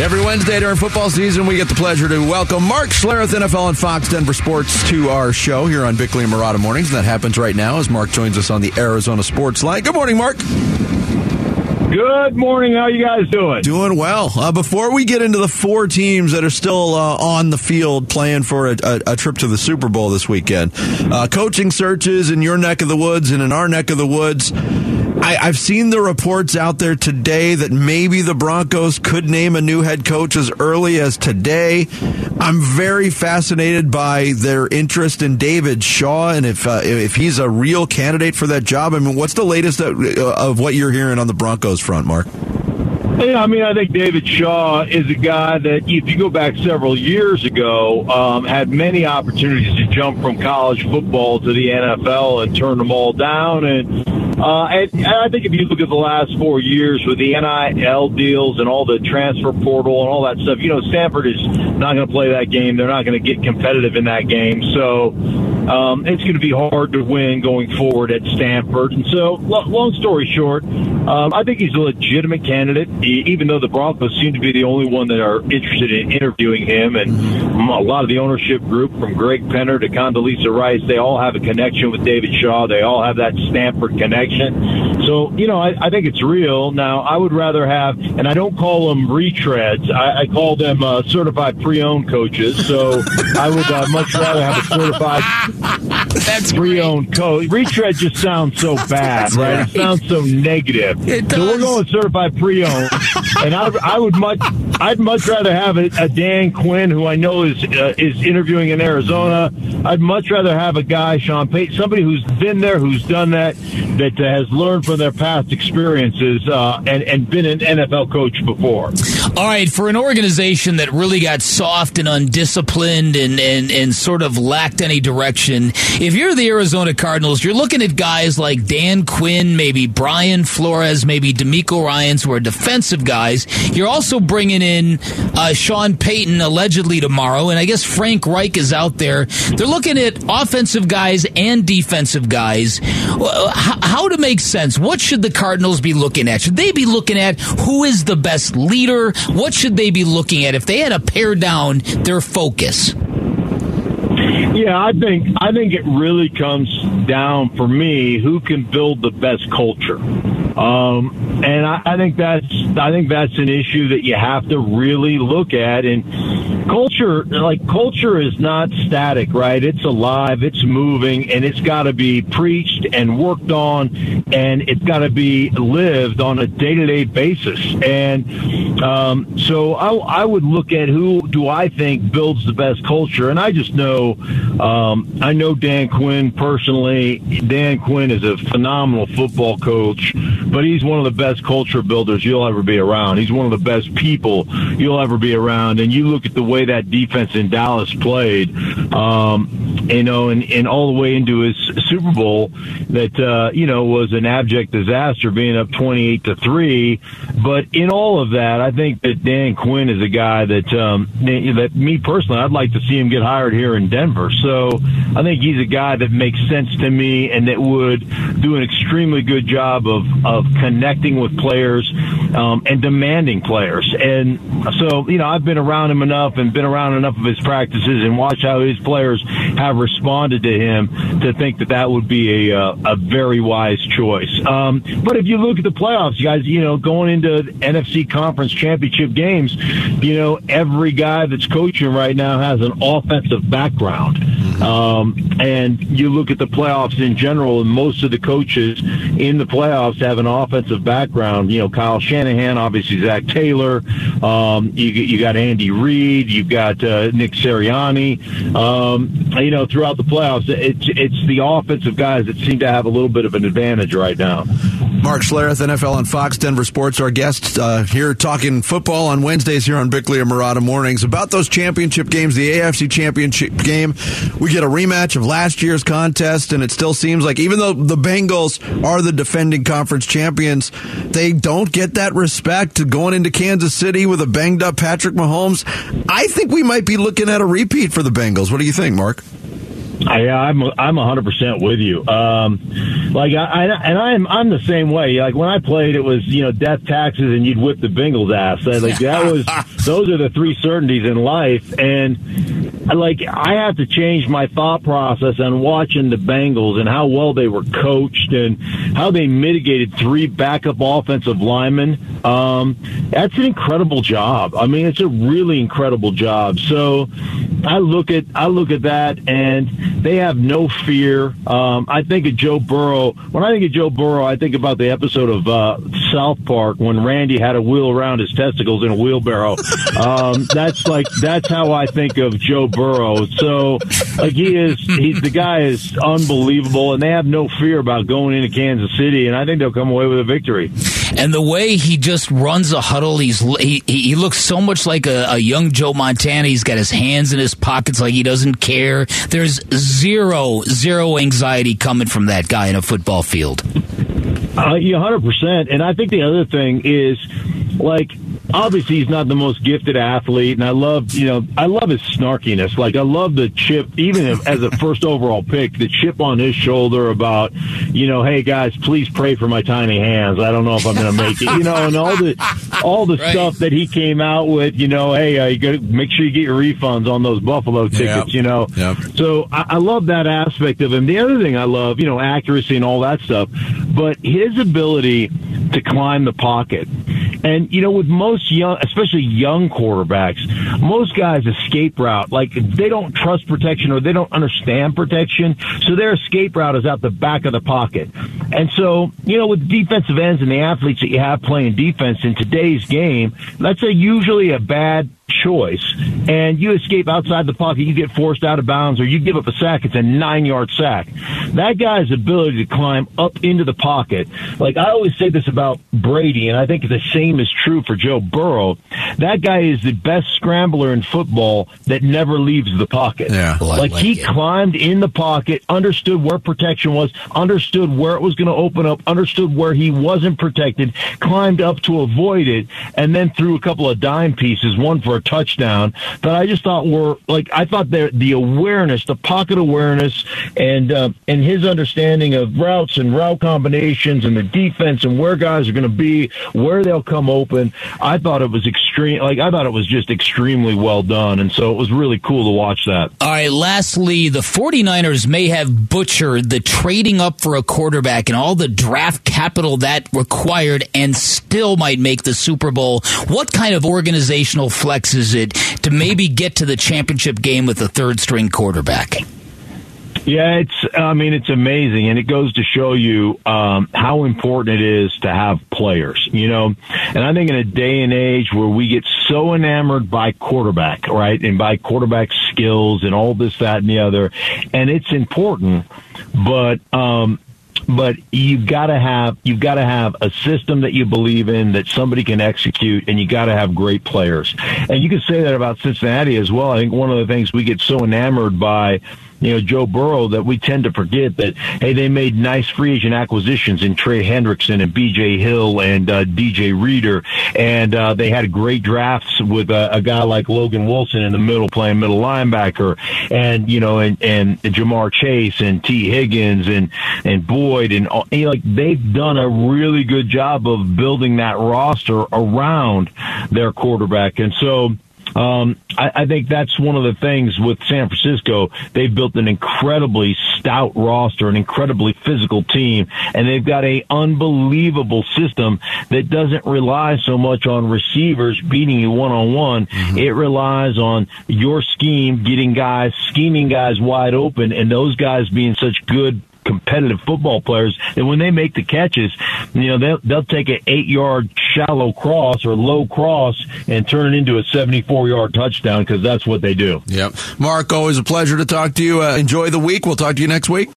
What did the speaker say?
Every Wednesday during football season, we get the pleasure to welcome Mark Schlereth, NFL and Fox Denver Sports, to our show here on Bickley and Marotta Mornings. And that happens right now as Mark joins us on the Arizona Sports Line. Good morning, Mark. Good morning. How you guys doing? Doing well. Uh, before we get into the four teams that are still uh, on the field playing for a, a, a, trip to the Super Bowl this weekend, uh, coaching searches in your neck of the woods and in our neck of the woods. I, have seen the reports out there today that maybe the Broncos could name a new head coach as early as today. I'm very fascinated by their interest in David Shaw and if uh, if he's a real candidate for that job. I mean, what's the latest of, of what you're hearing on the Broncos front, Mark? Yeah, I mean, I think David Shaw is a guy that, if you go back several years ago, um, had many opportunities to jump from college football to the NFL and turn them all down. And uh, and, I think if you look at the last four years with the NIL deals and all the transfer portal and all that stuff, you know, Stanford is not going to play that game. They're not going to get competitive in that game. So um, it's going to be hard to win going forward at Stanford. And so, long story short, um, I think he's a legitimate candidate, even though the Broncos seem to be the only one that are interested in interviewing him. And a lot of the ownership group, from Greg Penner to Condoleezza Rice, they all have a connection with David Shaw. They all have that Stanford connection connection. So, you know, I, I think it's real. Now, I would rather have, and I don't call them retreads, I, I call them uh, certified pre owned coaches. So I would uh, much rather have a certified That's pre owned coach. Retread just sounds so bad, right? It sounds so negative. It does. so we're going certified pre owned. and I, I would much, I'd much rather have a, a Dan Quinn, who I know is uh, is interviewing in Arizona. I'd much rather have a guy, Sean Payton, somebody who's been there, who's done that, that has learned from their past experiences uh, and, and been an NFL coach before. All right, for an organization that really got soft and undisciplined and, and, and sort of lacked any direction, if you're the Arizona Cardinals, you're looking at guys like Dan Quinn, maybe Brian Flores, maybe DeMeco Ryans, who are defensive guys. You're also bringing in uh, Sean Payton allegedly tomorrow, and I guess Frank Reich is out there. They're looking at offensive guys and defensive guys. How to make sense, what should the Cardinals be looking at? Should they be looking at who is the best leader? What should they be looking at if they had to pare down their focus? Yeah, I think I think it really comes down for me who can build the best culture. Um, and I, I think that's I think that's an issue that you have to really look at. And culture, like culture, is not static, right? It's alive, it's moving, and it's got to be preached and worked on, and it's got to be lived on a day to day basis. And um, so I, I would look at who do I think builds the best culture, and I just know um, I know Dan Quinn personally. Dan Quinn is a phenomenal football coach but he's one of the best culture builders you'll ever be around. He's one of the best people you'll ever be around. And you look at the way that defense in Dallas played, um, you know, and, and all the way into his Super Bowl that, uh, you know, was an abject disaster being up 28 to 3. But in all of that, I think that Dan Quinn is a guy that, um, that me personally, I'd like to see him get hired here in Denver. So I think he's a guy that makes sense to me and that would do an extremely good job of, of connecting with players um, and demanding players. And so, you know, I've been around him enough and been around enough of his practices and watched how his players have responded to him to think that that would be a, uh, a very wise choice. Um, but if you look at the playoffs, guys, you know, going into NFC conference championship games, you know, every guy that's coaching right now has an offensive background. Um, and you look at the playoffs in general, and most of the coaches in the playoffs have an offensive background. You know, Kyle Shanahan, obviously Zac Taylor. Um, you, you got Andy Reid. You've got uh, Nick Sirianni. Um, you know, throughout the playoffs, it's it's the offensive guys that seem to have a little bit of an advantage right now. Mark Schlereth, NFL on Fox Denver Sports, our guest uh, here talking football on Wednesdays here on Bickley and Marotta Mornings about those championship games, the AFC championship game. We get a rematch of last year's contest, and it still seems like even though the Bengals are the defending conference champions, they don't get that respect going into Kansas City with a banged up Patrick Mahomes. I think we might be looking at a repeat for the Bengals. What do you think, Mark? I, I'm I'm 100 percent with you. Um, like I, I and I'm I'm the same way. Like when I played, it was you know death, taxes, and you'd whip the Bengals ass. Like that was those are the three certainties in life. And like I have to change my thought process on watching the Bengals and how well they were coached and how they mitigated three backup offensive linemen. Um, that's an incredible job. I mean, it's a really incredible job. So I look at I look at that and they have no fear. Um, I think of Joe Burrow. When I think of Joe Burrow, I think about the episode of uh, South Park when Randy had a wheel around his testicles in a wheelbarrow. Um, that's like that's how I think of Joe Burrow. So like he is, he's the guy is unbelievable, and they have no fear about going into Kansas City, and I think they'll come away with a victory. And the way he just runs a huddle, he's he, he looks so much like a, a young Joe Montana. He's got his hands in his pockets like he doesn't care. There's zero zero anxiety coming from that guy in a football field. Uh, yeah, hundred percent. And I think the other thing is, like, obviously he's not the most gifted athlete, and I love, you know, I love his snarkiness. Like, I love the chip, even as a first overall pick, the chip on his shoulder about, you know, hey guys, please pray for my tiny hands. I don't know if I'm going to make it, you know, and all the, all the right. stuff that he came out with, you know, hey, uh, you got to make sure you get your refunds on those Buffalo tickets, yep. you know. Yep. So I, I love that aspect of him. The other thing I love, you know, accuracy and all that stuff, but his ability to climb the pocket. And, you know, with most young, especially young quarterbacks, most guys escape route, like they don't trust protection or they don't understand protection. So their escape route is out the back of the pocket. And so, you know, with defensive ends and the athletes that you have playing defense in today's game, that's a usually a bad choice and you escape outside the pocket, you get forced out of bounds or you give up a sack, it's a nine yard sack. That guy's ability to climb up into the pocket, like I always say this about Brady, and I think the same is true for Joe Burrow. That guy is the best scrambler in football that never leaves the pocket. Yeah, oh, well, like, like, he it. climbed in the pocket, understood where protection was, understood where it was going to open up, understood where he wasn't protected, climbed up to avoid it, and then threw a couple of dime pieces, one for a touchdown that I just thought were like I thought the the awareness, the pocket awareness, and uh, and his understanding of routes and route combinations and the defense and where guys are going to be, where they'll come open. I thought it was extreme. Like I thought it was just extremely well done, and so it was really cool to watch that. All right. Lastly, the 49ers may have butchered the trading up for a quarterback and all the draft capital that required, and still might make the Super Bowl. What kind of organizational flex is it to maybe get to the championship game with a third string quarterback? Yeah, it's. I mean, it's amazing, and it goes to show you um, how important it is to have players. You know, and I think in a day and age where we get so enamored by quarterback, right, and by quarterback skills and all this, that, and the other, and it's important, but um, but you've got to have you've got to have a system that you believe in that somebody can execute, and you got to have great players. And you can say that about Cincinnati as well. I think one of the things we get so enamored by you know, Joe Burrow that we tend to forget that, hey, they made nice free agent acquisitions in Trey Hendrickson and BJ Hill and uh, DJ Reader. And uh, they had great drafts with a, a guy like Logan Wilson in the middle playing middle linebacker and, you know, and, and Ja'Marr Chase and Tee Higgins and, and Boyd and, and you know, like they've done a really good job of building that roster around their quarterback. And so, um, I, I think that's one of the things with San Francisco. They've built an incredibly stout roster, an incredibly physical team, and they've got a unbelievable system that doesn't rely so much on receivers beating you one on one. It relies on your scheme, getting guys, scheming guys wide open, and those guys being such good competitive football players that when they make the catches, you know, they'll, they'll take an eight yard shallow cross or low cross and turn it into a 74 yard touchdown because that's what they do. Yep. Mark, always a pleasure to talk to you. Uh, enjoy the week. We'll talk to you next week.